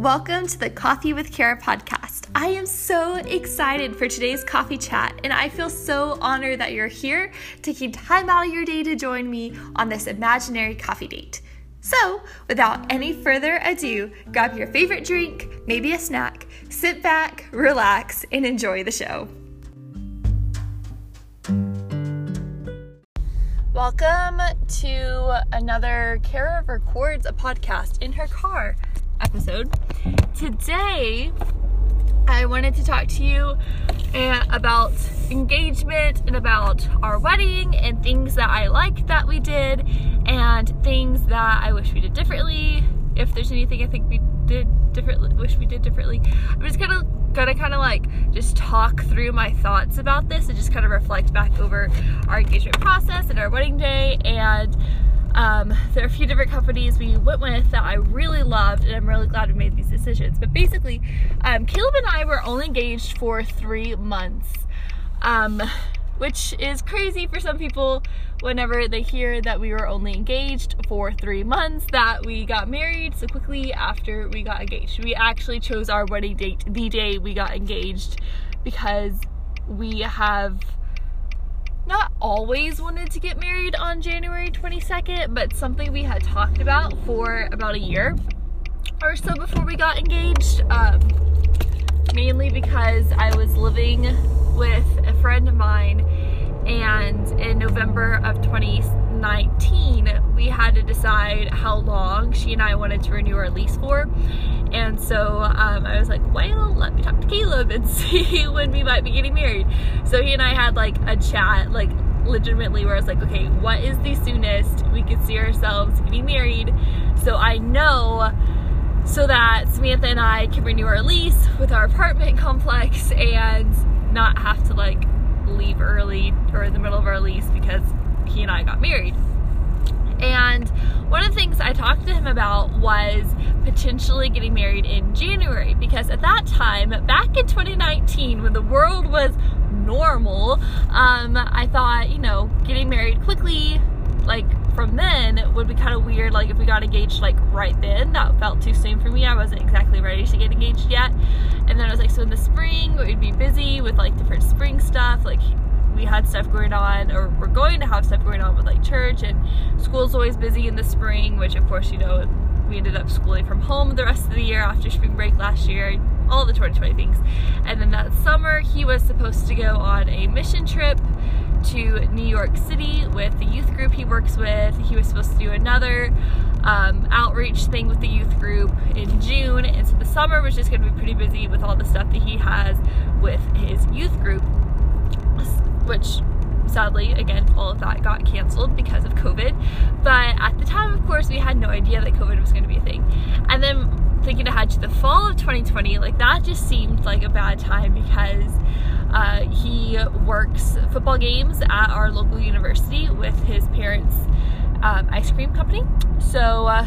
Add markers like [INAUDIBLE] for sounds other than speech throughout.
Welcome to the Coffee with Kara podcast. I am so excited for today's coffee chat, and I feel so honored that you're here taking time out of your day to join me on this imaginary coffee date. So, without any further ado, grab your favorite drink, maybe a snack, sit back, relax, and enjoy the show. Welcome to another Kara Records a podcast in her car episode. Today, I wanted to talk to you uh, about engagement and about our wedding and things that I like that we did and things that I wish we did differently. If there's anything I think we did differently, wish we did differently. I'm just gonna gonna kind of like just talk through my thoughts about this and just kind of reflect back over our engagement process and our wedding day and um, there are a few different companies we went with that I really loved, and I'm really glad we made these decisions. But basically, um, Caleb and I were only engaged for three months, um, which is crazy for some people whenever they hear that we were only engaged for three months, that we got married so quickly after we got engaged. We actually chose our wedding date the day we got engaged because we have not always wanted to get married on January 22nd, but something we had talked about for about a year or so before we got engaged. Um, mainly because I was living with a friend of mine, and in November of 2019, we had to decide how long she and I wanted to renew our lease for. And so um, I was like, well, let me talk to Caleb and [LAUGHS] see when we might be getting married. So he and I had like a chat, like legitimately, where I was like, okay, what is the soonest we could see ourselves getting married? So I know so that Samantha and I can renew our lease with our apartment complex and not have to like leave early or in the middle of our lease because he and I got married. And one of the things I talked to him about was potentially getting married in January because at that time, back in 2019, when the world was normal, um, I thought, you know, getting married quickly, like from then, would be kind of weird. Like if we got engaged like right then, that felt too soon for me. I wasn't exactly ready to get engaged yet. And then I was like, so in the spring, we'd be busy with like different spring stuff, like we had stuff going on or we're going to have stuff going on with like church and school's always busy in the spring which of course you know we ended up schooling from home the rest of the year after spring break last year all the 2020 things and then that summer he was supposed to go on a mission trip to New York City with the youth group he works with. He was supposed to do another um, outreach thing with the youth group in June, and so the summer was just going to be pretty busy with all the stuff that he has with his youth group which sadly, again, all of that got canceled because of COVID. But at the time, of course, we had no idea that COVID was going to be a thing. And then thinking ahead to the fall of 2020, like that just seemed like a bad time because uh, he works football games at our local university with his parents' um, ice cream company. So uh,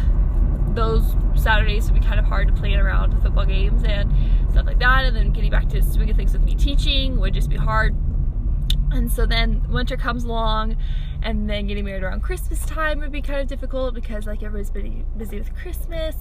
those Saturdays would be kind of hard to plan around football games and stuff like that. And then getting back to swing of things with me teaching would just be hard and so then winter comes along and then getting married around Christmas time would be kind of difficult because like everybody's busy, busy with Christmas.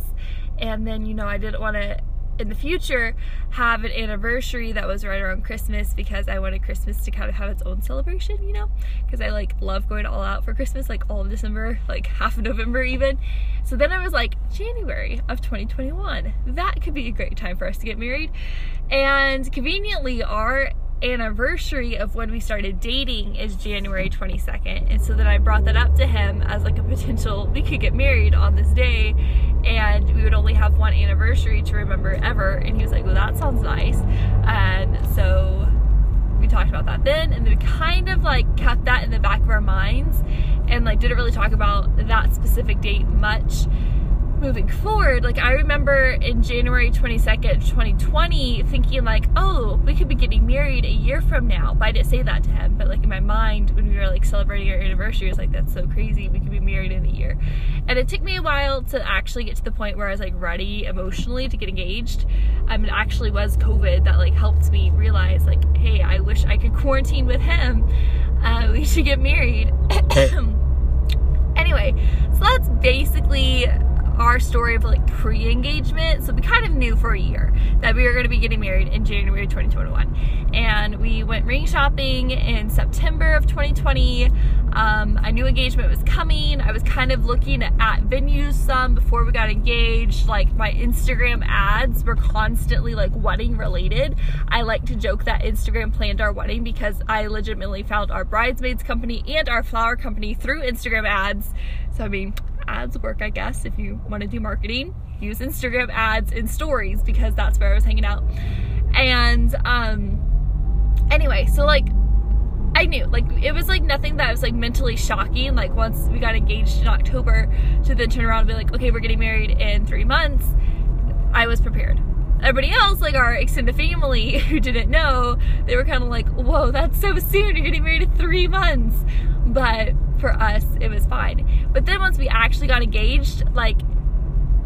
And then, you know, I didn't want to in the future have an anniversary that was right around Christmas because I wanted Christmas to kind of have its own celebration, you know? Because I like love going all out for Christmas, like all of December, like [LAUGHS] half of November even. So then I was like, January of 2021, that could be a great time for us to get married. And conveniently, our anniversary of when we started dating is January 22nd. And so then I brought that up to him as like a potential, [LAUGHS] we could get married on this day and we would only have one anniversary to remember ever. And he was like, well, that sounds nice. And so we talked about that then and then we kind of like kept that in the back of our minds and like didn't really talk about that specific date much moving forward, like I remember in January 22nd, 2020, thinking like, oh, we could be getting married a year from now. But I didn't say that to him. But like in my mind, when we were like celebrating our anniversary, I was like, that's so crazy. We could be married in a year. And it took me a while to actually get to the point where I was like ready emotionally to get engaged. I mean, it actually was COVID that like helped me realize like, hey, I wish I could quarantine with him. Uh, we should get married. [COUGHS] anyway, so that's basically our story of like pre-engagement. So we kind of knew for a year that we were going to be getting married in January 2021, and we went ring shopping in September of 2020. Um, I knew engagement was coming. I was kind of looking at venues some before we got engaged. Like my Instagram ads were constantly like wedding related. I like to joke that Instagram planned our wedding because I legitimately found our bridesmaids company and our flower company through Instagram ads. So I mean, ads work, I guess, if you want to do marketing. Use Instagram ads in stories because that's where I was hanging out. And um anyway, so like I knew like it was like nothing that was like mentally shocking. Like once we got engaged in October to then turn around and be like, okay, we're getting married in three months. I was prepared. Everybody else, like our extended family [LAUGHS] who didn't know, they were kind of like, whoa, that's so soon. You're getting married in three months. But for us, it was fine. But then once we actually got engaged, like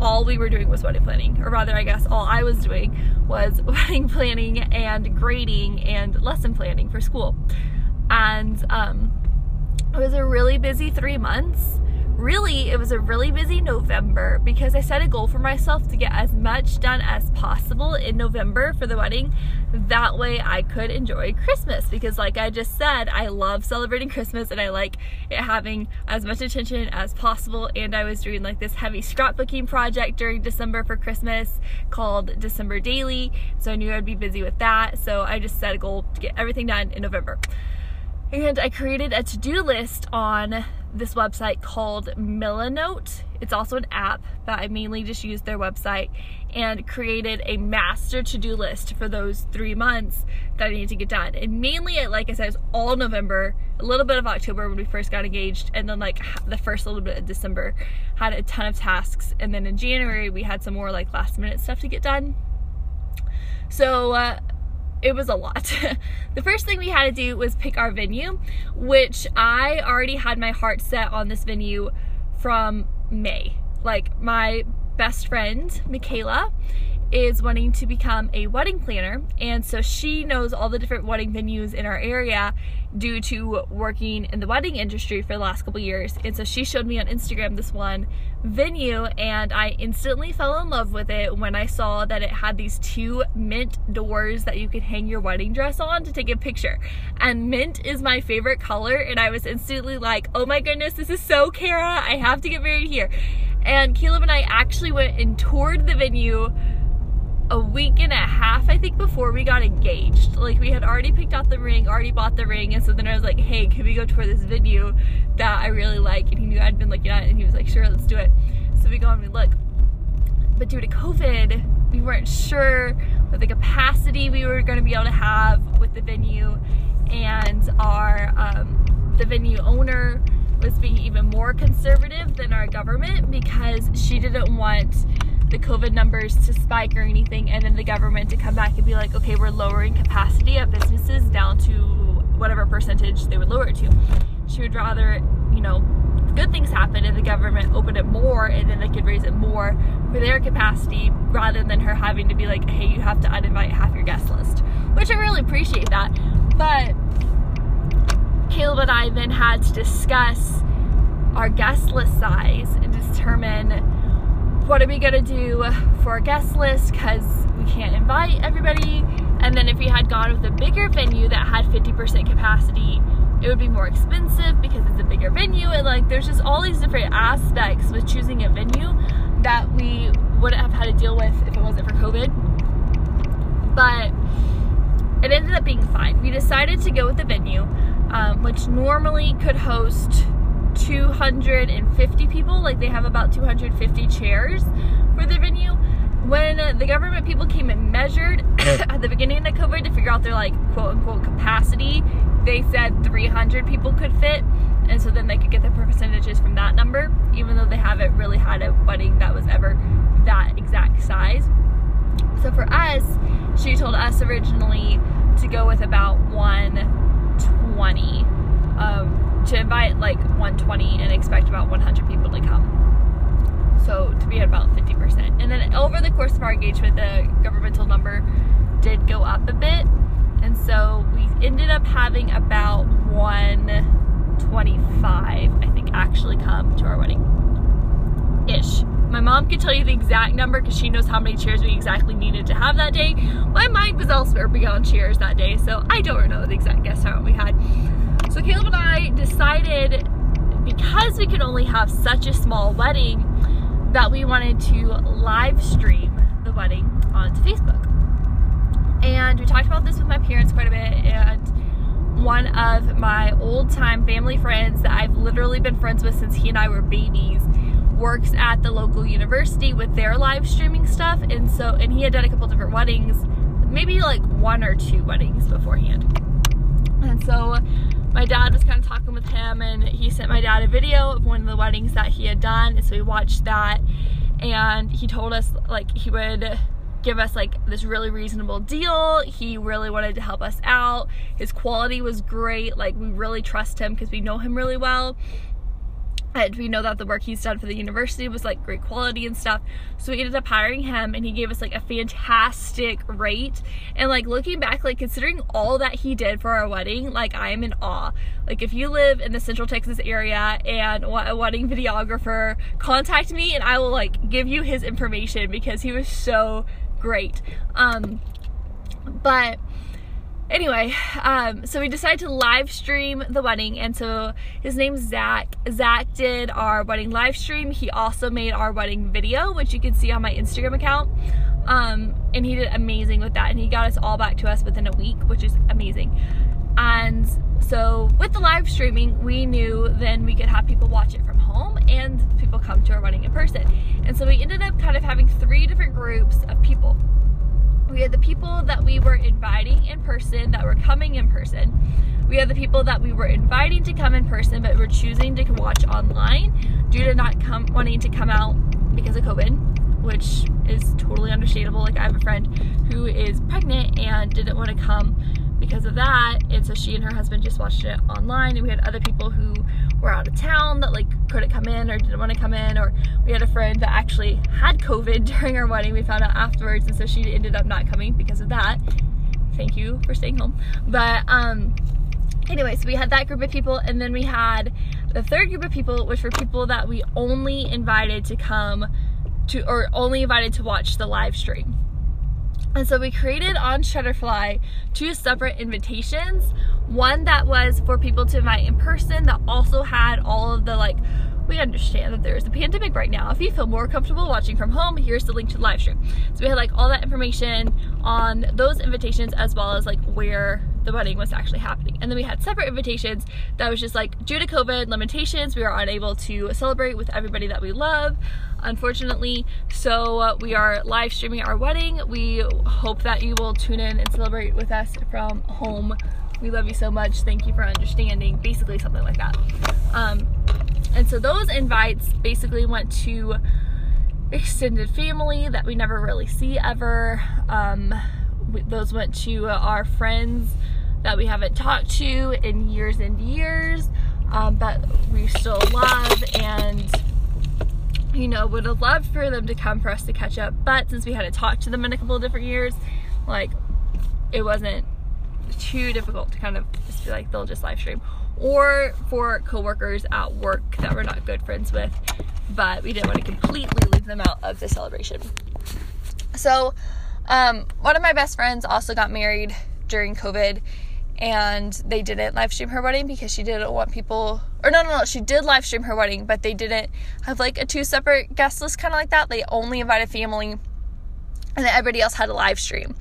all we were doing was wedding planning, or rather, I guess all I was doing was [LAUGHS] wedding planning and grading and lesson planning for school. And um, it was a really busy three months. Really, it was a really busy November because I set a goal for myself to get as much done as possible in November for the wedding. That way I could enjoy Christmas because, like I just said, I love celebrating Christmas and I like it having as much attention as possible. And I was doing like this heavy scrapbooking project during December for Christmas called December Daily. So I knew I'd be busy with that. So I just set a goal to get everything done in November. And I created a to do list on this website called Milanote. It's also an app, but I mainly just used their website and created a master to do list for those three months that I need to get done. And mainly, like I said, it's all November, a little bit of October when we first got engaged, and then like the first little bit of December had a ton of tasks. And then in January, we had some more like last minute stuff to get done. So, uh, it was a lot. [LAUGHS] the first thing we had to do was pick our venue, which I already had my heart set on this venue from May. Like my best friend, Michaela, is wanting to become a wedding planner and so she knows all the different wedding venues in our area due to working in the wedding industry for the last couple years. And so she showed me on Instagram this one venue and I instantly fell in love with it when I saw that it had these two mint doors that you could hang your wedding dress on to take a picture. And mint is my favorite color and I was instantly like oh my goodness this is so Kara I have to get married here. And Caleb and I actually went and toured the venue a week and a half, I think, before we got engaged. Like, we had already picked out the ring, already bought the ring, and so then I was like, hey, can we go tour this venue that I really like? And he knew I'd been looking at it, and he was like, sure, let's do it. So we go and we look. But due to COVID, we weren't sure what the capacity we were going to be able to have with the venue, and our um, the venue owner was being even more conservative than our government because she didn't want the COVID numbers to spike or anything, and then the government to come back and be like, okay, we're lowering capacity of businesses down to whatever percentage they would lower it to. She would rather, you know, good things happen and the government open it more and then they could raise it more for their capacity rather than her having to be like, hey, you have to uninvite half your guest list. Which I really appreciate that. But Caleb and I then had to discuss our guest list size and determine what are we gonna do for our guest list? Because we can't invite everybody. And then if we had gone with a bigger venue that had 50% capacity it would be more expensive because it's a bigger venue. And like there's just all these different aspects with choosing a venue that we wouldn't have had to deal with if it wasn't for covid. But it ended up being fine. We decided to go with the venue um, which normally could host 250 people, like they have about 250 chairs for the venue. When the government people came and measured [COUGHS] at the beginning of the COVID to figure out their like quote unquote capacity, they said 300 people could fit. And so then they could get the percentages from that number, even though they haven't really had a wedding that was ever that exact size. So for us, she told us originally to go with about 120. Um, to invite like 120 and expect about 100 people to come. So to be at about 50%. And then over the course of our engagement, the governmental number did go up a bit. And so we ended up having about 125, I think, actually come to our wedding. Ish. my mom could tell you the exact number because she knows how many chairs we exactly needed to have that day. My mind was elsewhere beyond chairs that day, so I don't know the exact guest count we had. So Caleb and I decided because we could only have such a small wedding that we wanted to live stream the wedding onto Facebook. And we talked about this with my parents quite a bit and one of my old time family friends that I've literally been friends with since he and I were babies works at the local university with their live streaming stuff and so and he had done a couple different weddings maybe like one or two weddings beforehand and so my dad was kind of talking with him and he sent my dad a video of one of the weddings that he had done and so we watched that and he told us like he would give us like this really reasonable deal. He really wanted to help us out. His quality was great. Like we really trust him because we know him really well and we know that the work he's done for the university was like great quality and stuff. So we ended up hiring him and he gave us like a fantastic rate. And like looking back like considering all that he did for our wedding like i am in awe. Like if you live in the central texas area and want a wedding videographer contact me and i will like give you his information because he was so great. Um but anyway, um, so we decided to live stream the wedding, and so his name's Zach. Zach did our wedding live stream. He also made our wedding video, which you can see on my Instagram account. Um, and he did amazing with that, and he got us all back to us within a week, which is amazing. And so with the live streaming, we knew then we could have people watch it from home and people come to our wedding in person. And so we ended up kind of having three different groups of people we had the people that we were inviting in person that were coming in person. We had the people that we were inviting to come in person but were choosing to watch online due to not come wanting to come out because of COVID, which is totally understandable. Like I have a friend who is pregnant and didn't want to come because of that. And so she and her husband just watched it online. And we had other people who were out of town that like couldn't come in or didn't want to come in. Or we had a friend that actually had COVID [LAUGHS] during our wedding. We found out afterwards. And so she ended up not coming because of that. Thank you for staying home. But, um, anyway, so we had that group of people, and then we had the third group of people, which were people that we only invited to come to, or only invited to watch the live stream. And so we created on Shutterfly two separate invitations. One that was for people to invite in person that also had all of the like we understand that there is a pandemic right now. If you feel more comfortable watching from home, here's the link to the live stream. So we had like all that information on those invitations as well as like where the wedding was actually happening. And then we had separate invitations that was just like due to COVID limitations, we were unable to celebrate with everybody that we love unfortunately. So uh, we are live streaming our wedding. We hope that you will tune in and celebrate with us from home. We love you so much. Thank you for understanding. Basically, something like that. Um, and so those invites basically went to extended family that we never really see ever. Um, those went to our friends that we haven't talked to in years and years, um, but we still love and you know, would have loved for them to come for us to catch up. But since we had to talk to them in a couple of different years, like it wasn't too difficult to kind of just be like, they'll just live stream. Or for coworkers at work that we're not good friends with, but we didn't want to completely leave them out of the celebration. So, um, one of my best friends also got married during COVID and they didn't live stream her wedding because she didn't want people or no no no she did live stream her wedding but they didn't have like a two separate guest list kind of like that they only invited family and then everybody else had a live stream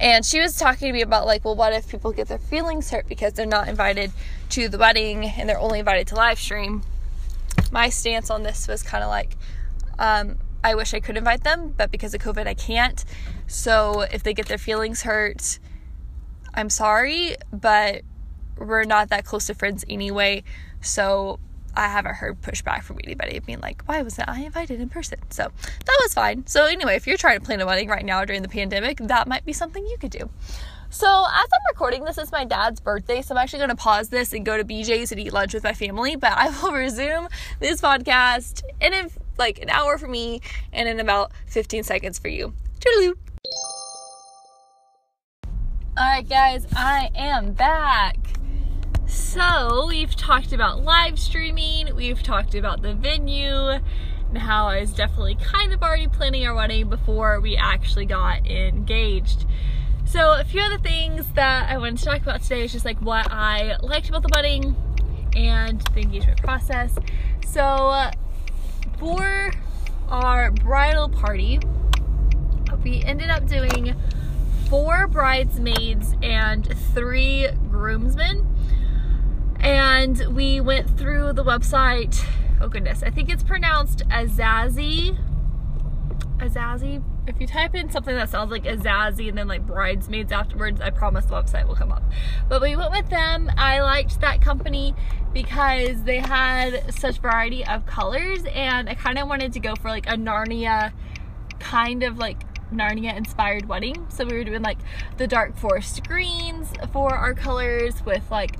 and she was talking to me about like well what if people get their feelings hurt because they're not invited to the wedding and they're only invited to live stream my stance on this was kind of like um, i wish i could invite them but because of covid i can't so if they get their feelings hurt I'm sorry, but we're not that close to friends anyway. So I haven't heard pushback from anybody being like, why wasn't I invited in person? So that was fine. So, anyway, if you're trying to plan a wedding right now during the pandemic, that might be something you could do. So, as I'm recording this, it's my dad's birthday. So, I'm actually going to pause this and go to BJ's and eat lunch with my family. But I will [LAUGHS] resume this podcast in like an hour for me and in about 15 seconds for you. Toodaloo. Alright, guys, I am back. So, we've talked about live streaming, we've talked about the venue, and how I was definitely kind of already planning our wedding before we actually got engaged. So a few other things that I wanted to talk about today is just like what I liked about the wedding and the engagement process. So for our bridal party, we ended up doing four bridesmaids and three groomsmen. And we went through the website. Oh goodness, I think it's pronounced Azazie. Azazie. If you type in something that sounds like Azazie and then like bridesmaids afterwards, I promise the website will come up. But we went with them. I liked that company because they had such variety of colors and I kind of wanted to go for like a Narnia kind of like Narnia inspired wedding. So we were doing like the dark forest greens for our colors with like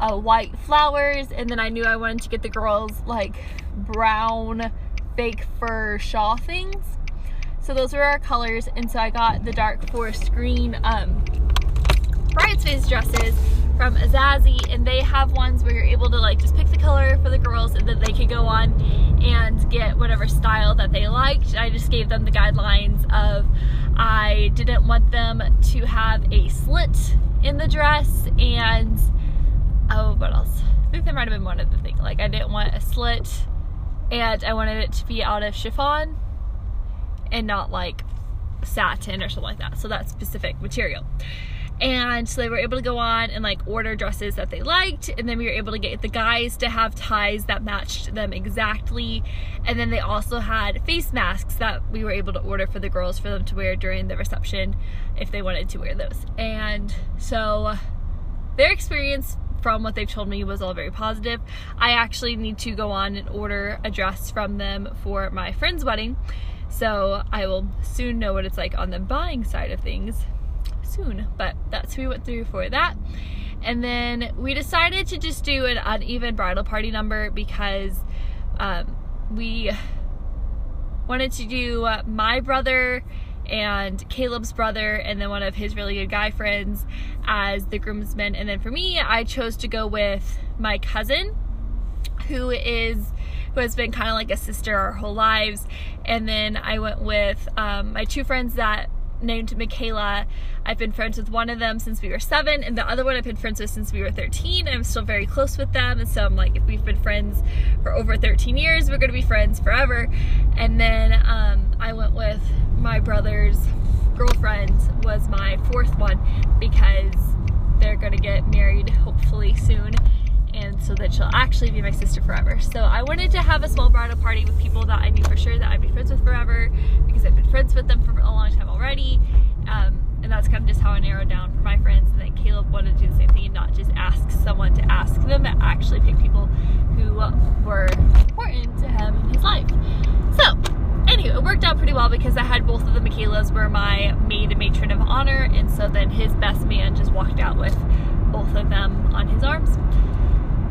uh, white flowers. And then I knew I wanted to get the girls like brown fake fur shawl things. So those were our colors. And so I got the dark forest green um, bridesmaids dresses from Azazie and they have ones where you're able to like just pick the color for the girls and then they can go on and get whatever style that they liked. I just gave them the guidelines of I didn't want them to have a slit in the dress and oh what else? I think that might have been one other thing. Like I didn't want a slit and I wanted it to be out of chiffon and not like satin or something like that. So that specific material and so they were able to go on and like order dresses that they liked and then we were able to get the guys to have ties that matched them exactly and then they also had face masks that we were able to order for the girls for them to wear during the reception if they wanted to wear those and so their experience from what they've told me was all very positive i actually need to go on and order a dress from them for my friend's wedding so i will soon know what it's like on the buying side of things soon. But that's who we went through for that. And then we decided to just do an uneven bridal party number because um, we wanted to do my brother and Caleb's brother and then one of his really good guy friends as the groomsmen. And then for me, I chose to go with my cousin who is who has been kind of like a sister our whole lives. And then I went with um, my two friends that named Michaela. I've been friends with one of them since we were seven, and the other one I've been friends with since we were 13. I'm still very close with them, and so I'm like, if we've been friends for over 13 years, we're gonna be friends forever. And then um, I went with my brother's girlfriend was my fourth one because they're gonna get married hopefully soon and so that she'll actually be my sister forever. So I wanted to have a small bridal party with people that I knew for sure that I'd be friends with forever because I've been friends with them for a long time already. Um, and that's kind of just how I narrowed down for my friends. And then Caleb wanted to do the same thing and not just ask someone to ask them, but actually pick people who were important to him in his life. So anyway, it worked out pretty well because I had both of the Michaelas were my maid and matron of honor. And so then his best man just walked out with both of them on his arms.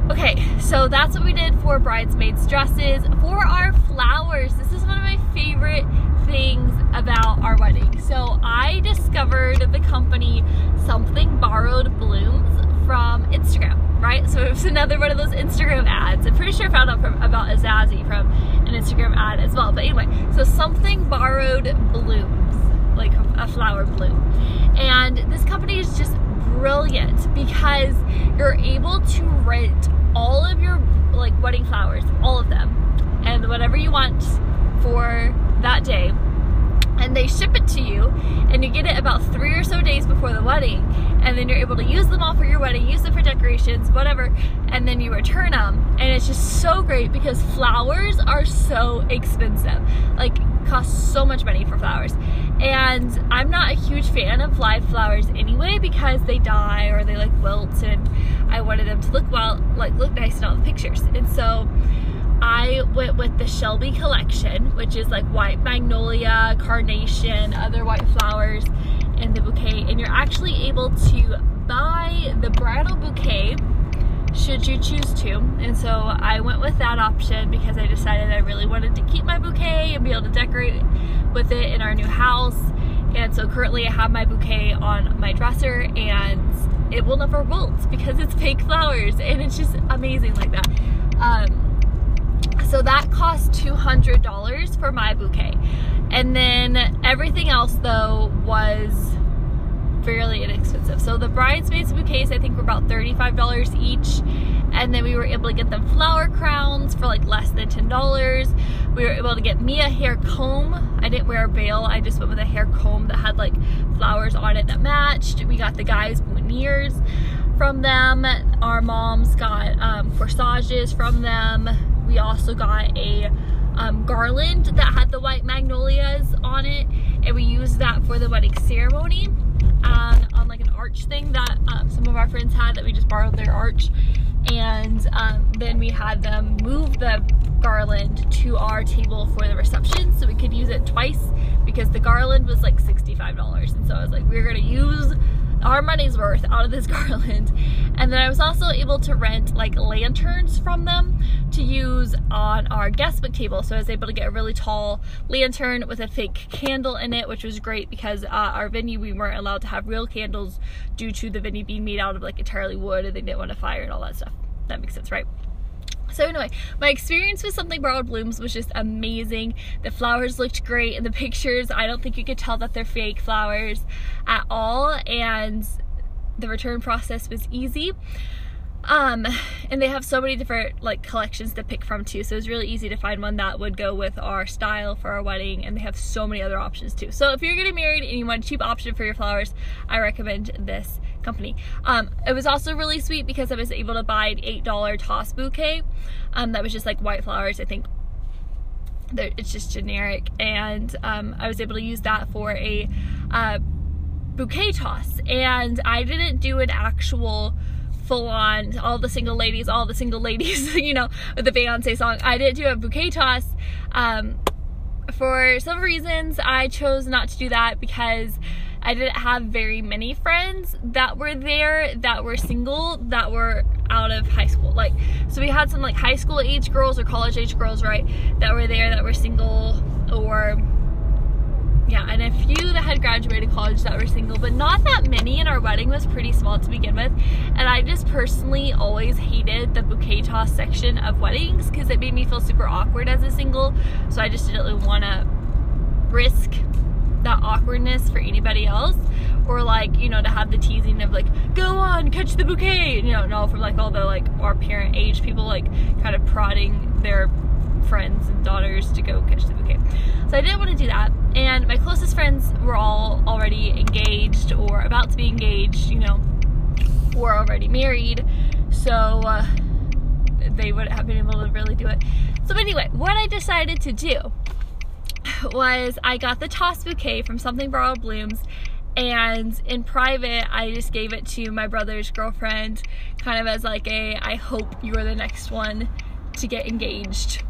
Okay, so that's what we did for bridesmaids dresses. For our flowers, this is one of my favorite things about our wedding. So I discovered the company Something Borrowed Blooms from Instagram, right? So it was another one of those Instagram ads. I'm pretty sure I found out from, about Azazie from an Instagram ad as well. But anyway, so Something Borrowed Blooms, like a flower bloom. And this company is just brilliant because you're able to rent all of your like wedding flowers, all of them, and whatever you want for that day. And they ship it to you, and you get it about three or so days before the wedding. And then you're able to use them all for your wedding, use them for decorations, whatever, and then you return them. And it's just so great because flowers are so expensive. Like, cost so much money for flowers. And I'm not a huge fan of live flowers anyway because they die or they like wilt and I wanted them to look well, like look nice in all the pictures. And so I went with the Shelby collection, which is like white magnolia, carnation, other white flowers in the bouquet. And you're actually able to buy the bridal bouquet should you choose to. And so I went with that option because I decided I really wanted to keep my bouquet and be able to decorate with it in our new house. And so currently I have my bouquet on my dresser and it will never wilt because it's fake flowers and it's just amazing like that. Um, so that cost $200 for my bouquet. And then everything else though was fairly inexpensive. So the bridesmaids bouquets I think were about $35 each. And then we were able to get them flower crowns for like less than $10. We were able to get me a hair comb. I didn't wear a veil. I just went with a hair comb that had like flowers on it that matched. We got the guys boutonnieres from them. Our moms got um, corsages from them. We also got a um, garland that had the white magnolias on it and we used that for the wedding ceremony um, on like an arch thing that um, some of our friends had that we just borrowed their arch. And um, then we had them move the garland to our table for the reception so we could use it twice because the garland was like $65 and so I was like we're gonna use our money's worth out of this [LAUGHS] garland. And then I was also able to rent like lanterns from them to use on our guest book table. So I was able to get a really tall lantern with a fake candle in it, which was great because uh, our venue, we weren't allowed to have real candles due to the venue being made out of like entirely wood and they didn't want to fire and all that stuff. That makes sense, right? So anyway, my experience with Something Borrowed Blooms was just amazing. The flowers looked great in the pictures. I don't think you could tell that they're fake flowers at all. And the return process was easy. Um, and they have so many different like collections to pick from too. So it's really easy to find one that would go with our style for our wedding. And they have so many other options too. So if you're getting married and you want a cheap option for your flowers, I recommend this company. Um, it was also really sweet because I was able to buy an $8 toss bouquet. Um, that was just like white flowers, I think it's just generic and um, I was able to use that for a uh, bouquet toss and I didn't do an actual full on all the single ladies, all the single ladies, [LAUGHS] you know, with the Beyonce song. I didn't do a bouquet toss. Um, for some reasons, I chose not to do that because I didn't have very many friends that were there that were single that were out of high school. Like, so we had some like high school age girls or college age girls, right, that were there that were single or yeah, and a few that had graduated college that were single, but not that many, and our wedding was pretty small to begin with. And I just personally always hated the bouquet toss section of weddings because it made me feel super awkward as a single. So I just didn't really want to risk that awkwardness for anybody else or like you know to have the teasing of like go on catch the bouquet you know no from like all the like our parent age people like kind of prodding their friends and daughters to go catch the bouquet. So I didn't want to do that. And my closest friends were all already engaged or about to be engaged, you know, or already married. So uh, they wouldn't have been able to really do it. So anyway, what I decided to do was I got the toss bouquet from Something Borrowed Blooms and in private I just gave it to my brother's girlfriend kind of as like a I hope you're the next one to get engaged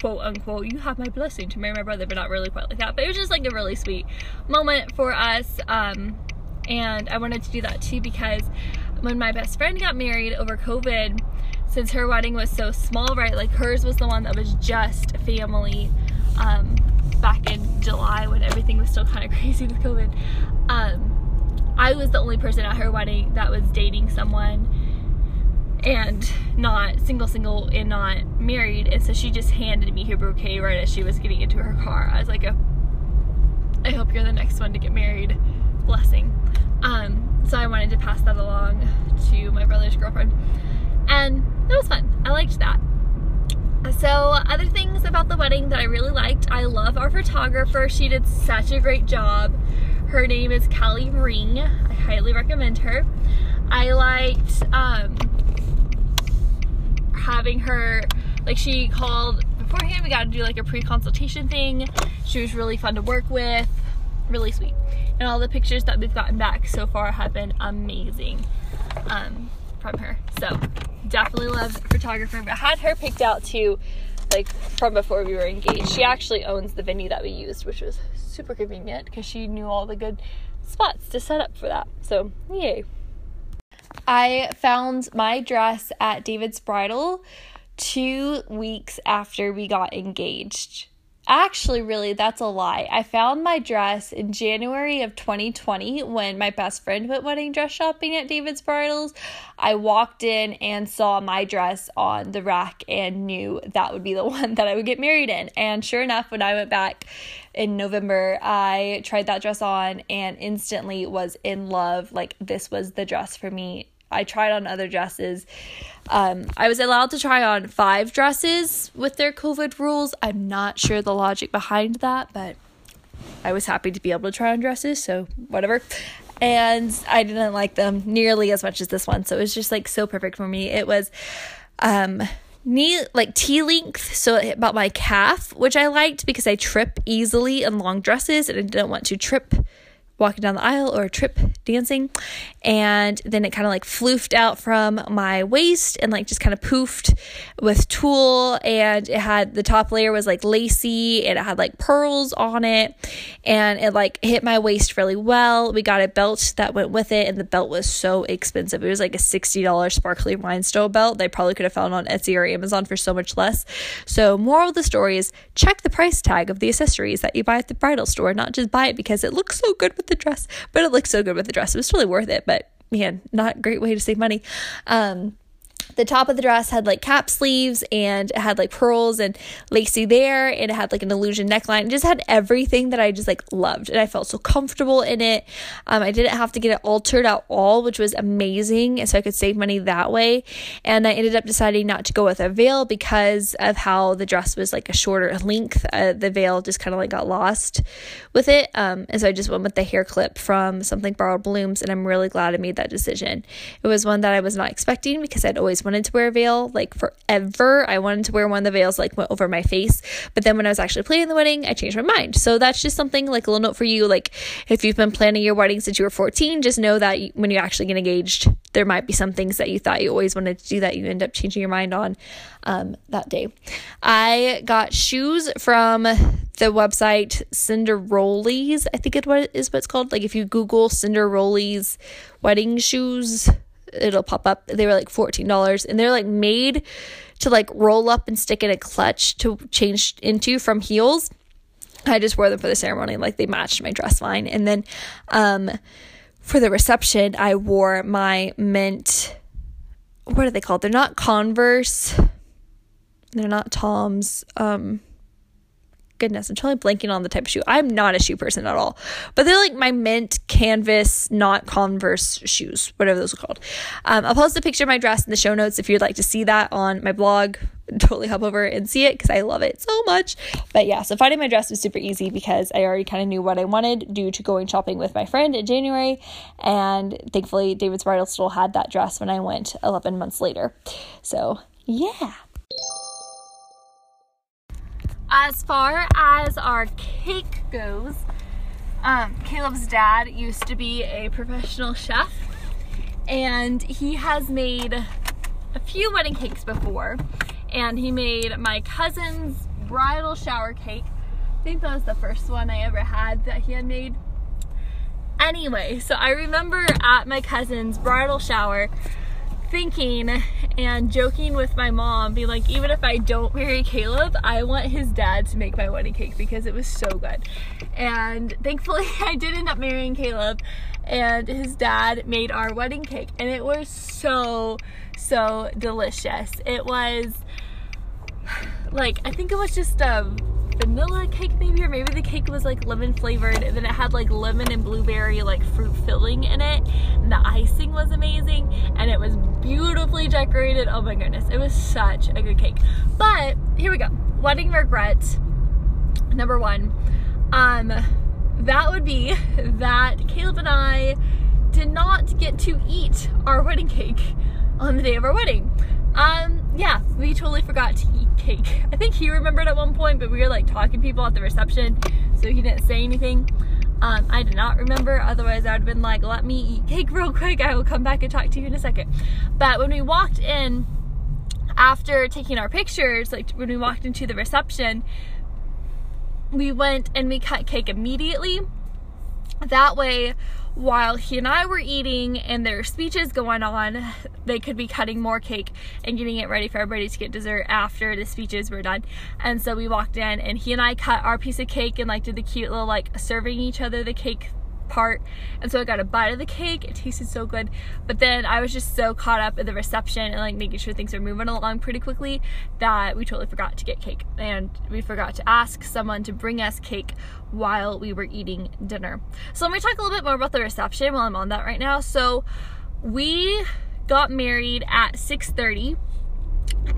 quote unquote, you have my blessing to marry my brother, but not really quite like that. But it was just like a really sweet moment for us. Um, and I wanted to do that too because when my best friend got married over COVID, since her wedding was so small, right? Like hers was the one that was just family um, back in July when everything was still kind of [LAUGHS] crazy with COVID. Um, I was the only person at her wedding that was dating someone and not single single and not married and so she just handed me her bouquet right as she was getting into her car i was like oh, i hope you're the next one to get married blessing um, so i wanted to pass that along to my brother's girlfriend and it was fun i liked that so other things about the wedding that i really liked i love our photographer she did such a great job her name is Callie Ring. I highly recommend her. I liked um, having her, like she called beforehand, we got to do like a pre-consultation thing. She was really fun to work with, really sweet. And all the pictures that we've gotten back so far have been amazing um, from her. So definitely love photographer, but had her picked out too, like from before we were engaged. She actually owns the venue that we used, which was super convenient because she knew all the good spots to set up for that. So yay. I found my dress at David's Bridal two weeks after we got engaged. Actually, really, that's a lie. I found my dress in January of 2020 when my best friend went wedding dress shopping at David's Bridals. I walked in and saw my dress on the rack and knew that would be the [LAUGHS] one that I would get married in. And sure enough, when I went back in November, I tried that dress on and instantly was in love. Like, this was the dress for me. I tried on other dresses. Um, I was allowed to try on five dresses with their COVID rules. I'm not sure the logic behind that, but I was happy to be able to try on dresses, so whatever. And I didn't like them nearly as much as this one, so it was just like so perfect for me. It was um knee like T length, so it hit about my calf, which I liked because I trip easily in long dresses and I didn't want to trip walking down the aisle or trip dancing. And then it kind of like floofed out from my waist and like just kind of poofed with tulle. And it had the top layer was like lacy and it had like pearls on it. And it like hit my waist really well. We got a belt that went with it, and the belt was so expensive. It was like a $60 sparkly rhinestone belt. They probably could have found on Etsy or Amazon for so much less. So, moral of the story is check the price tag of the accessories that you buy at the bridal store, not just buy it because it looks so good with with the dress, but it looked so good with the dress. It was totally worth it, but man, not great way to save money. Um, the top of the dress had like cap sleeves and it had like pearls and lacy there and it had like an illusion neckline. It just had everything that I just like loved and I felt so comfortable in it. Um, I didn't have to get it altered at all, which was amazing. And so I could save money that way. And I ended up deciding not to go with a veil because of how the dress was like a shorter length. Uh, the veil just kind of like got lost with it. Um, and so I just went with the hair clip from Something Borrowed Blooms and I'm really glad I made that decision. It was one that I was not expecting because I'd always wanted to wear a veil like forever. I wanted to wear one of the veils like went over my face, but then when I was actually planning the wedding, I changed my mind. So that's just something like a little note for you. Like if you've been planning your wedding since you were 14, just know that when you actually get engaged, there might be some things that you thought you always wanted to do that you end up changing your mind on um, that day. I got shoes from the website Cinderollies. I think it is what it's called. Like if you Google Cinderollies wedding shoes it'll pop up. They were like $14 and they're like made to like roll up and stick in a clutch to change into from heels. I just wore them for the ceremony. Like they matched my dress fine. And then um for the reception, I wore my mint what are they called? They're not Converse. They're not Toms. Um goodness, I'm totally blanking on the type of shoe. I'm not a shoe person at all, but they're like my mint canvas, not Converse shoes, whatever those are called. Um, I'll post a picture of my dress in the show notes if you'd like to see that on my blog. [LAUGHS] Totally hop over and see it because I love it so much. But yeah, so finding my dress was super easy because I already kind of knew what I wanted due to going shopping with my friend in January. And thankfully, David's Bridal still had that dress when I went 11 months later. So yeah. As far as our cake goes, um, Caleb's dad used to be a professional chef and he has made a few wedding cakes before and he made my cousin's bridal shower cake. I think that was the first one I ever had that he had made. Anyway, so I remember at my cousin's bridal shower thinking and joking with my mom, being like, even if I don't marry Caleb, I want his dad to make my wedding cake because it was so good. And thankfully, [LAUGHS] I did end up marrying Caleb, and his dad made our wedding cake, and it was so, so delicious. It was like, I think it was just um vanilla cake maybe or maybe the cake was like lemon flavored and then it had like lemon and blueberry like fruit filling in it and the icing was amazing and it was beautifully decorated. Oh my goodness it was such a good cake. But here we go. Wedding regret number one. Um that would be [LAUGHS] that Caleb and I did not get to eat our wedding cake on the day of our wedding. Um yeah, we totally forgot to eat cake. [LAUGHS] I think he remembered at one point, but we were like talking people at the reception, so he didn't say anything. Um, I did not remember, otherwise I would have been like, let me eat cake real quick. I will come back and talk to you in a second. But when we walked in, after taking our pictures, like when we walked into the reception, we went and we cut cake immediately. That way, while he and I were eating and there were speeches going on, they could be cutting more cake and getting it ready for everybody to get dessert after the speeches were done. And so we walked in and he and I cut our piece of cake and like did the cute little like serving each other the cake part. And so I got a bite of the cake. It tasted so good. But then I was just so caught up in the reception and like making sure things are moving along pretty quickly that we totally forgot to get cake. And we forgot to ask someone to bring us cake while we were eating dinner. So let me talk a little bit more about the reception while I'm on that right now. So we got married at 6:30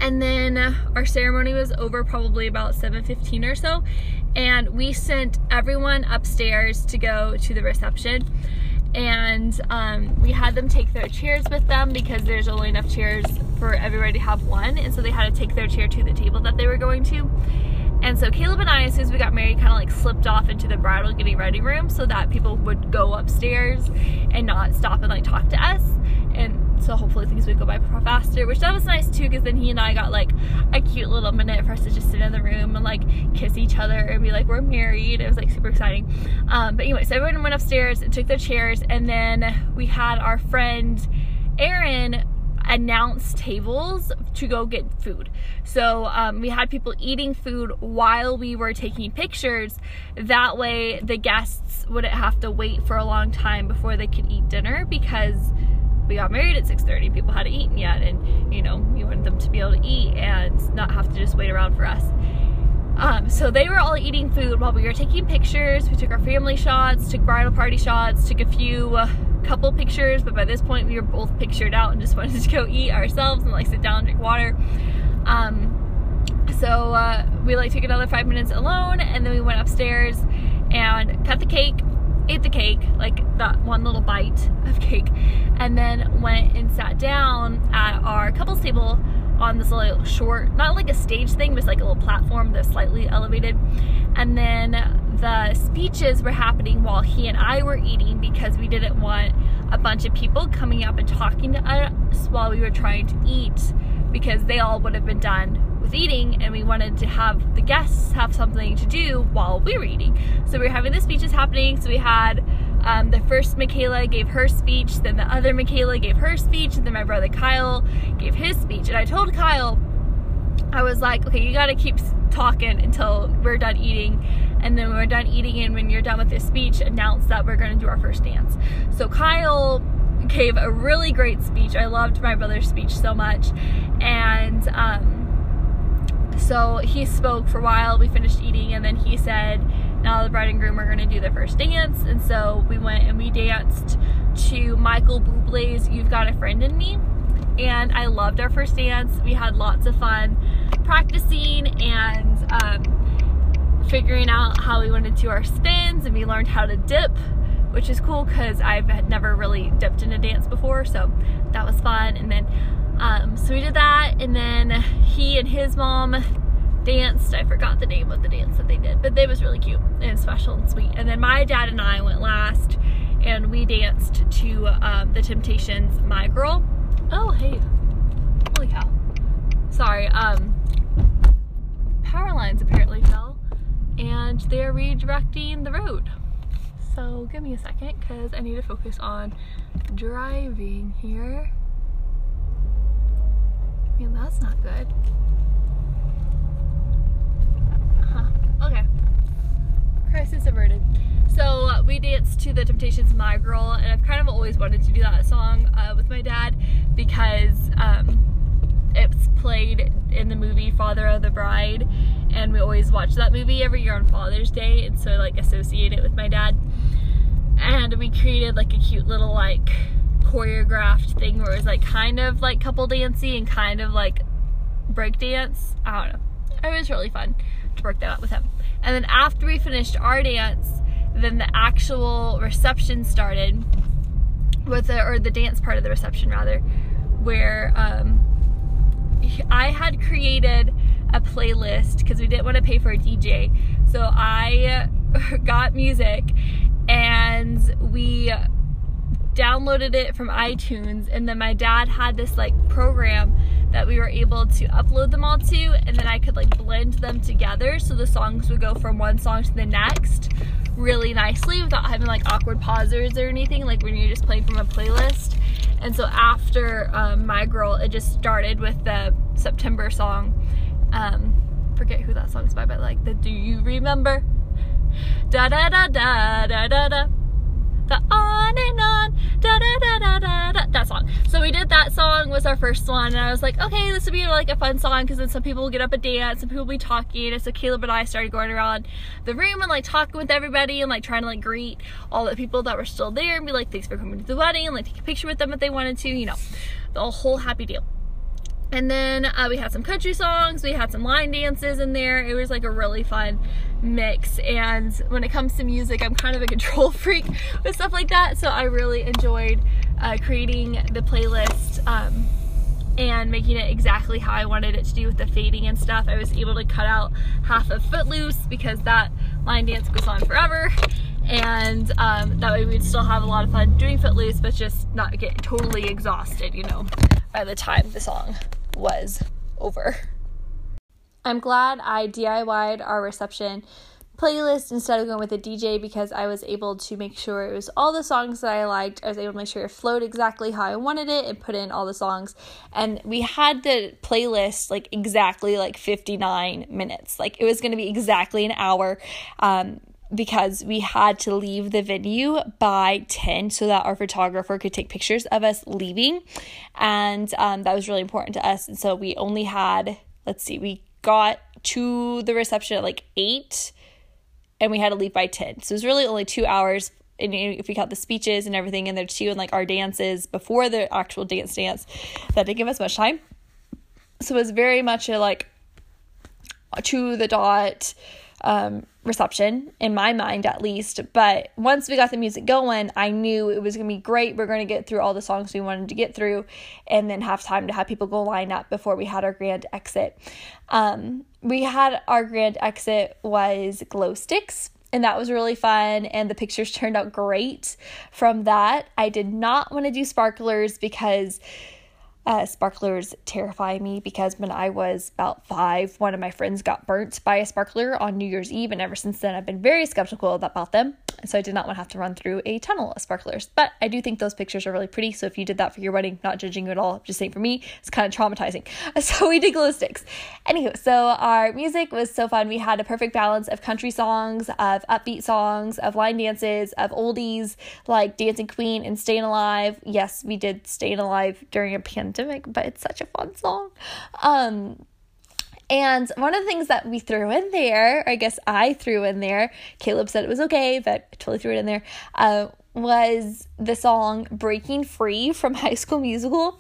and then our ceremony was over probably about 7:15 or so. And we sent everyone upstairs to go to the reception. And um, we had them take their chairs with them because there's only enough chairs for everybody to have one. And so they had to take their chair to the table that they were going to. And so Caleb and I, as soon as we got married, kind of like slipped off into the bridal getting ready room so that people would go upstairs and not stop and like talk so hopefully things would go by faster which that was nice too because then he and I got like a cute little minute for us to just sit in the room and like kiss each other and be like we're married it was like super exciting um, but anyway so everyone went upstairs and took their chairs and then we had our friend Aaron announce tables to go get food. So um, we had people eating food while we were taking pictures. That way the guests wouldn't have to wait for a long time before they could eat dinner because we got married at 6.30 people hadn't eaten yet and you know we wanted them to be able to eat and not have to just wait around for us. Um, so they were all eating food while we were taking pictures. We took our family shots took bridal party shots took a few uh, couple pictures but by this point we were both pictured out and just [LAUGHS] wanted to go eat ourselves and like sit down and drink water. Um, so uh, we like took another five minutes alone and then we went upstairs and cut the cake ate the cake, like that one little bite of cake, and then went and sat down at our couples table on this little short, not like a stage thing, but like a little platform that's slightly elevated. And then the speeches were happening while he and I were eating because we didn't want a bunch of people coming up and talking to us while we were trying to eat because they all would have been done with eating and we wanted to have the guests have something to do while we were eating. So we were having the speeches happening. So we had um, the first Michaela gave her speech, then the other Michaela gave her speech, and then my brother Kyle gave his speech. And I told Kyle, I was like, okay, you gotta keep talking until we're done eating. And then when we're done eating and when you're done with this speech, announce that we're gonna do our first dance. So Kyle gave a really great speech. I loved my brother's speech so much. And um, so he spoke for a while. We finished eating, and then he said, Now the bride and groom are going to do their first dance. And so we went and we danced to Michael Bublé's You've Got a Friend in Me. And I loved our first dance. We had lots of fun practicing and um, figuring out how we wanted to do our spins, and we learned how to dip which is cool because I've never really dipped in a dance before, so that was fun. And then um, so we did that, and then he and his mom danced. I forgot the name of the dance that they did, but it was really cute and special and sweet. And then my dad and I went last, and we danced to um, the Temptations' "My Girl." Oh, hey, holy cow! Sorry, um, power lines apparently fell, and they're redirecting the road. So give me a second, cause I need to focus on driving here. That's not good. Huh. Okay. Crisis averted. So we danced to the Temptations' "My Girl," and I've kind of always wanted to do that song uh, with my dad because um, it's played in the movie Father of the Bride, and we always watch that movie every year on Father's Day, and so I, like associate it with my dad. And we created like a cute little like choreographed thing where it was like kind of like couple dancing and kind of like break dance. I don't know. It was really fun to work that out with him. And then after we finished our dance, then the actual reception started with the or the dance part of the reception rather, where um, I had created a playlist because we didn't want to pay for a DJ. So I [LAUGHS] got music and we downloaded it from iTunes and then my dad had this like program that we were able to upload them all to, and then I could like blend them together so the songs would go from one song to the next really nicely without having like awkward pauses or anything, like when you're just playing from a playlist. And so after um, My Girl, it just started with the September song. Um, forget who that song's by, but like the Do You Remember? Da da da da da da da the on and on, da da da da da da, that song. So we did that song was our first one, and I was like, okay, this would be like a fun song because then some people will get up and dance, some people will be talking, and so Caleb and I started going around the room and like talking with everybody and like trying to like greet all the people that were still there and be like, thanks for coming to the wedding, and like take a picture with them if they wanted to, you know, the whole happy deal. And then uh, we had some country songs, we had some line dances in there. It was like a really fun mix. And when it comes to music, I'm kind of a control [LAUGHS] freak with stuff like that. So I really enjoyed uh, creating the playlist um, and making it exactly how I wanted it to do with the fading and stuff. I was able to cut out half of Footloose because that line dance goes on forever. And um, that way we'd still have a lot of fun doing Footloose, but just not get totally exhausted, you know, by the time the song was over. I'm glad I DIY'd our reception playlist instead of going with a DJ because I was able to make sure it was all the songs that I liked. I was able to make sure it flowed exactly how I wanted it and put in all the songs. And we had the playlist like exactly like 59 minutes. Like it was going to be exactly an hour. Um, because we had to leave the venue by 10 so that our photographer could take pictures of us leaving. And um, that was really important to us. And so we only had, let's see, we got to the reception at like 8 and we had to leave by 10. So it was really only two hours. And if we count the speeches and everything in there too, and like our dances before the actual dance dance, that didn't give us much time. So it was very much a like to the dot um, reception in my mind at least. But once we got the music going i knew it was going to be great. We're going to get through all the songs we wanted to get through and then have time to have people go line up before we had our grand exit. Um, we had our grand exit was glow sticks and that was really fun and the pictures turned out great from that. I did not want to do sparklers because uh, sparklers terrify me because when I was about five, one of my friends got burnt by a sparkler on New Year's Eve, and ever since then, I've been very skeptical about them. So I did not want to have to run through a tunnel of sparklers. But I do think those pictures are really pretty. So if you did that for your wedding, not judging you at all, just saying for me, it's kind of traumatizing. [LAUGHS] So we did glow sticks. Anywho, so our music was so fun. We had a perfect balance of country songs, of upbeat songs, of line dances, of oldies like Dancing Queen and Staying Alive. Yes, we did Staying Alive during a pandemic, but it's such a fun song. Um, and one of the things that we threw in there, or I guess I threw in there, Caleb said it was okay, but I totally threw it in there, uh, was the song Breaking Free from High School Musical.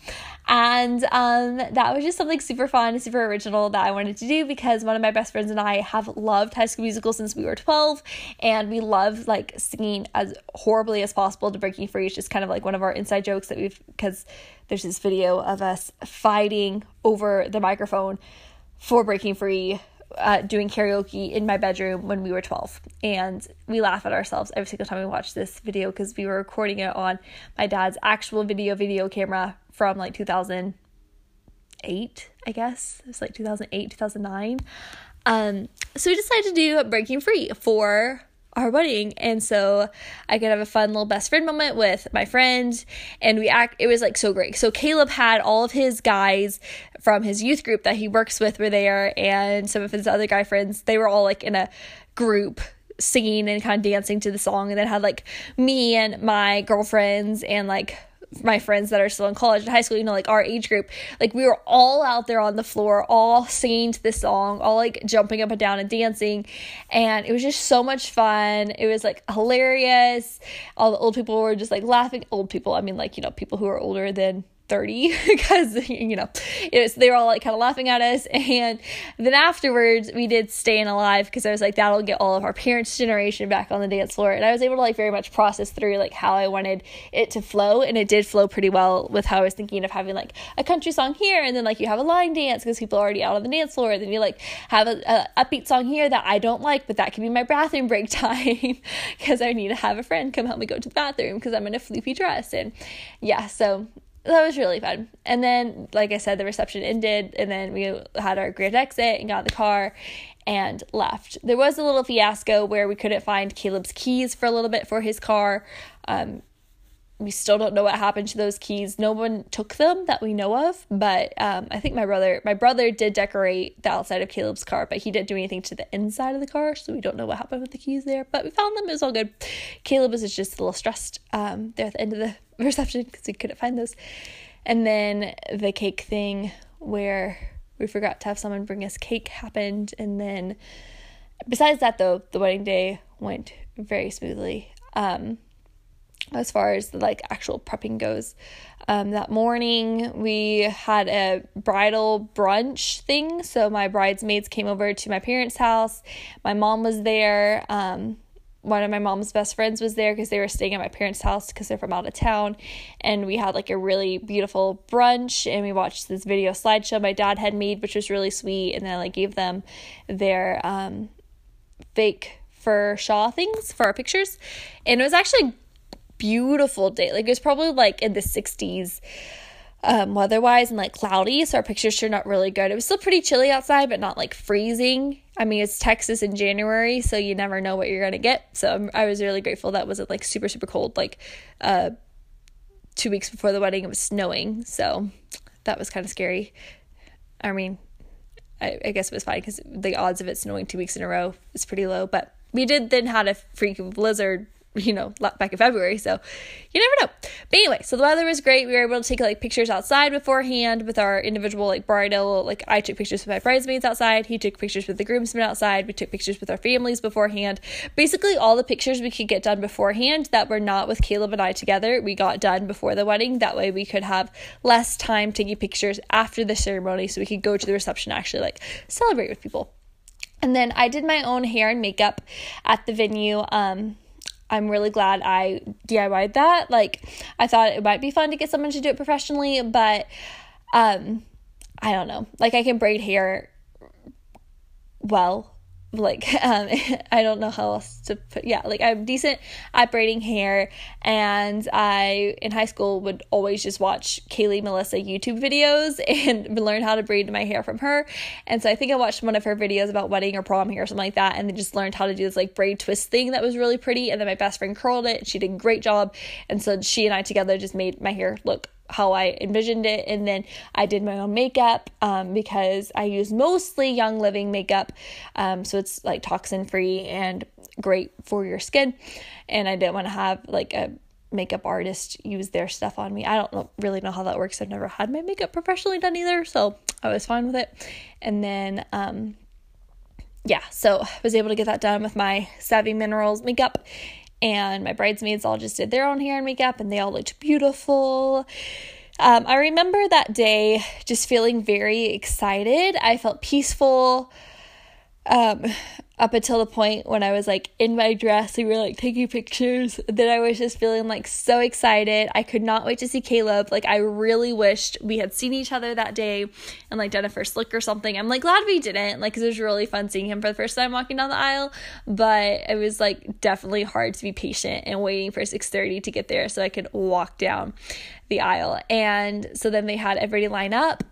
And um, that was just something super fun, super original that I wanted to do because one of my best friends and I have loved High School Musical since we were 12. And we love like singing as horribly as possible to Breaking Free. It's just kind of like one of our inside jokes that we've, because there's this video of us fighting over the microphone for Breaking Free uh, doing karaoke in my bedroom when we were 12. And we laugh at ourselves every single time we watch this video because we were recording it on my dad's actual video video camera from like 2008, I guess. It was like 2008, 2009. Um, so we decided to do Breaking Free for our wedding. And so i could have a fun little best friend moment with my friend. And we act it was like so great. So caleb had all of his guys from his youth group that he works with were there. And some of his other guy friends they were all like in a group singing and kind of dancing to the song. And then had like me and my girlfriends and like my friends that are still in college and high school, you know, like our age group, like we were all out there on the floor, all singing to this song, all like jumping up and down and dancing. And it was just so much fun. It was like hilarious. All the old people were just like laughing. Old people, I mean, like, you know, people who are older than 30 [LAUGHS] because you know it was they were all like kind of laughing at us. And then afterwards we did staying alive because i was like that'll get all of our parents generation back on the dance floor. And i was able to like very much process through like how i wanted it to flow. And it did flow pretty well with how i was thinking of having like a country song here. And then like you have a line dance because people are already out on the dance floor. And then you like have a, a upbeat song here that i don't like but that can be my bathroom break [LAUGHS] time because i need to have a friend come help me go to the bathroom because i'm in a floofy dress. And yeah so that was really fun. And then, like I said, the reception ended, and then we had our grand exit and got in the car and left. There was a little fiasco where we couldn't find Caleb's keys for a little bit for his car. Um, we still don't know what happened to those keys. No one took them that we know of, but um, I think my brother my brother did decorate the outside of Caleb's car, but he didn't do anything to the inside of the car, so we don't know what happened with the keys there. But we found them; it was all good. Caleb was just a little stressed um, there at the end of the [LAUGHS] reception because we couldn't find those. And then the cake thing where we forgot to have someone bring us cake happened, and then besides that, though, the wedding day went very smoothly. Um, as far as the like actual prepping goes. Um, that morning we had a bridal brunch thing. So my bridesmaids came over to my parents' house. My mom was there. Um, one of my mom's best friends was there because they were staying at my parents' house because they're from out of town. And we had like a really beautiful brunch and we watched this video slideshow my dad had made, which was really sweet. And then I like gave them their um, fake fur shawl things for our pictures. And it was actually beautiful day. Like it was probably like in the 60s um, weather-wise and like cloudy, so our pictures turned out really good. It was still pretty chilly outside, but not like freezing. I mean, it's Texas in January, so you never know what you're gonna get. So I'm, i was really grateful that wasn't like super super cold. Like uh, two weeks before the wedding, it was snowing, so that was kind of scary. I mean, I, I guess it was fine because the odds of it snowing two weeks in a row is pretty low. But we did then had a freak blizzard you know, back in February. So you never know. But anyway, so the weather was great. We were able to take like pictures outside beforehand with our individual like bridal. Like I took pictures with my bridesmaids outside. He took pictures with the groomsmen outside. We took pictures with our families beforehand. Basically, all the pictures we could get done beforehand that were not with Caleb and I together, we got done before the wedding. That way we could have less time taking pictures after the ceremony so we could go to the reception actually like celebrate with people. And then I did my own hair and makeup at the venue. Um, I'm really glad I DIY'd that. Like I thought it might be fun to get someone to do it professionally, but um I don't know. Like I can braid hair well like [LAUGHS] um I don't know how else to put yeah like I'm decent at braiding hair and I in high school would always just watch Kayley Melissa YouTube videos [LAUGHS] and learn how to braid my hair from her. And so I think I watched one of her videos about wedding or prom hair or something like that and then just learned how to do this like braid twist thing that was really pretty and then my best friend curled it she did a great job. And so she and I together just made my hair look how I envisioned it. And then I did my own makeup um, because I use mostly Young Living makeup. Um, so it's like toxin free and great for your skin. And I didn't want to have like a makeup artist use their stuff on me. I don't know, really know how that works. I've never had my makeup professionally done either. So I was fine with it. And then, um, yeah, so I was able to get that done with my Savvy Minerals makeup and my bridesmaids all just did their own hair and makeup and they all looked beautiful. Um, I remember that day just feeling very excited. I felt peaceful. Um, up until the point when I was like in my dress, we were like taking pictures. Then I was just feeling like so excited. I could not wait to see Caleb. Like I really wished we had seen each other that day and like done a first look or something. I'm like glad we didn't, like, cause it was really fun seeing him for the first time walking down the aisle. But it was like definitely hard to be patient and waiting for 6:30 to get there so I could walk down the aisle. And so then they had everybody line up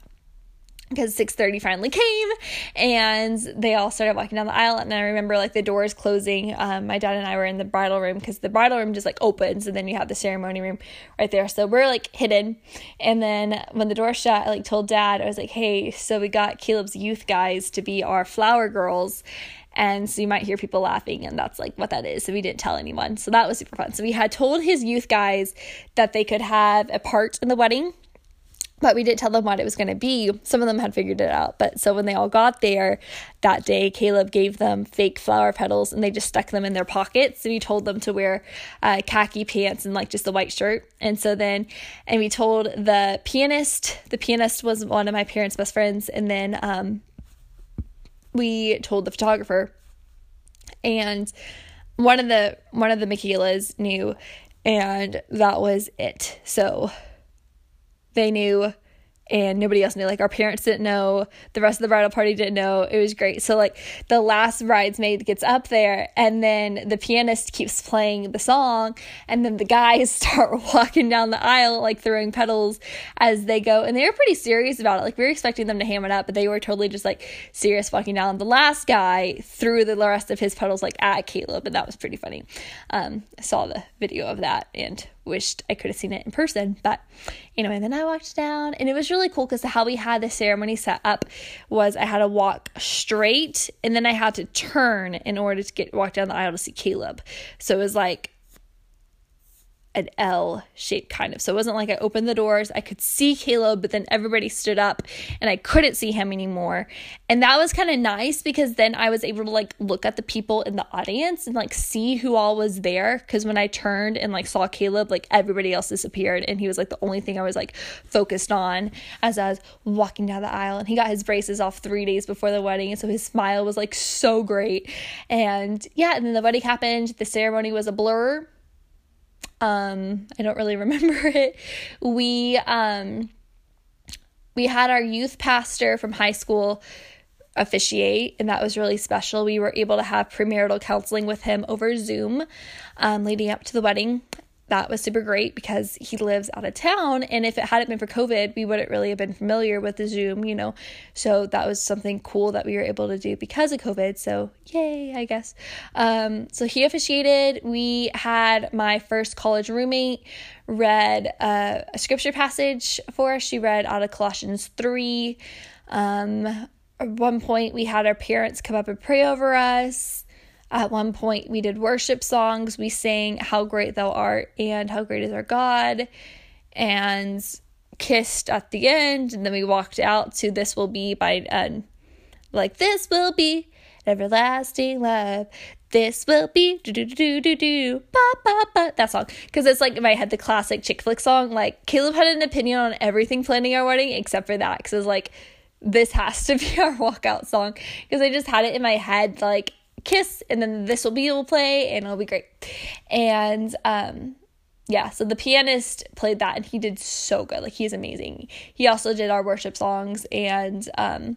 because 6:30 finally came and they all started walking down the aisle and I remember like the doors closing. Um, my dad and I were in the bridal room because the bridal room just like opens and then you have the ceremony room right there. So we're like hidden. And then when the door shut I like told dad I was like hey so we got Caleb's youth guys to be our flower girls. And so you might hear people laughing and that's like what that is. So we didn't tell anyone. So that was super fun. So we had told his youth guys that they could have a part in the wedding but we didn't tell them what it was going to be. Some of them had figured it out. But so when they all got there that day, Caleb gave them fake flower petals and they just stuck them in their pockets. And we told them to wear uh, khaki pants and like just a white shirt. And so then, and we told the pianist, the pianist was one of my parents' best friends. And then um, we told the photographer. And one of the one of the Michaelas knew and that was it. So they knew and nobody else knew. Like our parents didn't know, the rest of the bridal party didn't know. It was great. So like the last bridesmaid gets up there and then the pianist keeps playing the song and then the guys [LAUGHS] start walking down the aisle like throwing petals as they go and they were pretty serious about it. Like we were expecting them to ham it up, but they were totally just like serious walking down. The last guy threw the rest of his petals like at Caleb and that was pretty funny. Um, I saw the video of that and wished I could have seen it in person. But anyway, then I walked down and it was really cool because how we had the ceremony set up was I had to walk straight and then I had to turn in order to get walk down the aisle to see Caleb. So it was like an L shape kind of. So it wasn't like I opened the doors, I could see Caleb, but then everybody stood up and I couldn't see him anymore. And that was kind of nice because then I was able to like look at the people in the audience and like see who all was there. Cause when I turned and like saw Caleb, like everybody else disappeared and he was like the only thing I was like focused on as I was walking down the aisle. And he got his braces off three days before the wedding. And so his smile was like so great. And yeah, and then the wedding happened. The ceremony was a blur um, I don't really [LAUGHS] remember it. We um, we had our youth pastor from high school officiate, and that was really special. We were able to have premarital counseling with him over Zoom um, leading up to the wedding that was super great because he lives out of town. And if it hadn't been for COVID, we wouldn't really have been familiar with the Zoom, you know. So that was something cool that we were able to do because of COVID. So yay, I guess. Um, so he officiated. We had my first college roommate read uh, a scripture passage for us. She read out of Colossians 3. Um, at one point, we had our parents come up and pray over us. At one point, we did worship songs. We sang How Great Thou Art and How Great Is Our God and kissed at the end. And then we walked out to This Will Be by, um, like, This Will Be Everlasting Love. This will be do do do do do ba ba ba that song because it's like in my head the classic chick flick song. Like Caleb had an opinion on everything planning our wedding except for that because it's like this has to be [LAUGHS] our walkout song because I just had it in my head like kiss and then this will be will play and it'll be great. And um yeah so the pianist played that and he did so good. Like he's amazing. He also did our worship songs and um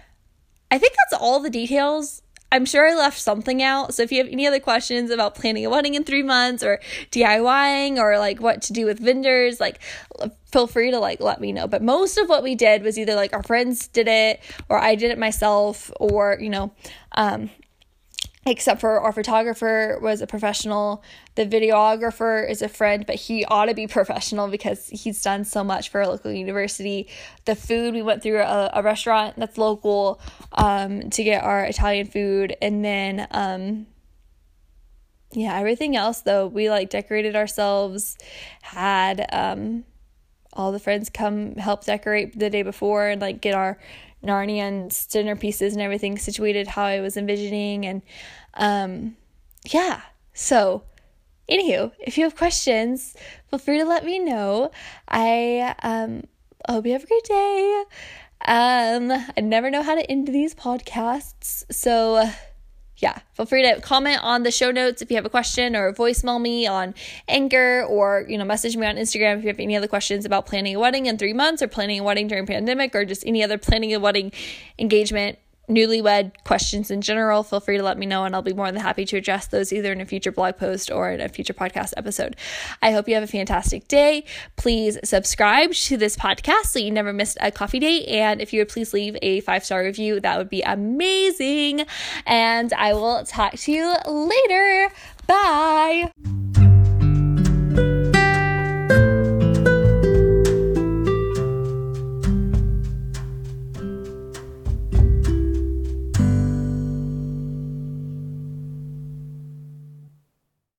I think that's all the details. I'm sure I left something out. So if you have any other questions about planning a wedding in three months or DIYing or like what to do with vendors, like feel free to like let me know. But most of what we did was either like our friends did it or I did it myself or, you know, um, except for our photographer was a professional. The videographer is a friend but he ought to be [LAUGHS] professional because he's done so much for a local university. The food we went through a, a restaurant that's local um, to get our italian food. And then um, yeah everything else though we like decorated ourselves had um, all the friends come help decorate the day before and like get our Narnian dinner pieces and everything situated how I was envisioning. And um, yeah, so anywho, if you have questions, feel free to let me know. I um, hope you have a great day. Um, I never know how to end these podcasts, so yeah, feel free to comment on the show notes if you have a question or voicemail me on Anchor or, you know, message me on Instagram if you have any other questions about planning a wedding in three months or planning a wedding during pandemic or just any other planning a wedding engagement newlywed questions in general, feel free to let me know and I'll be more than happy to address those either in a future blog post or in a future podcast episode. I hope you have a fantastic day. Please subscribe to this podcast so you never miss a coffee date. And if you would please leave a five star review, that would be amazing. And I will talk to you later. Bye.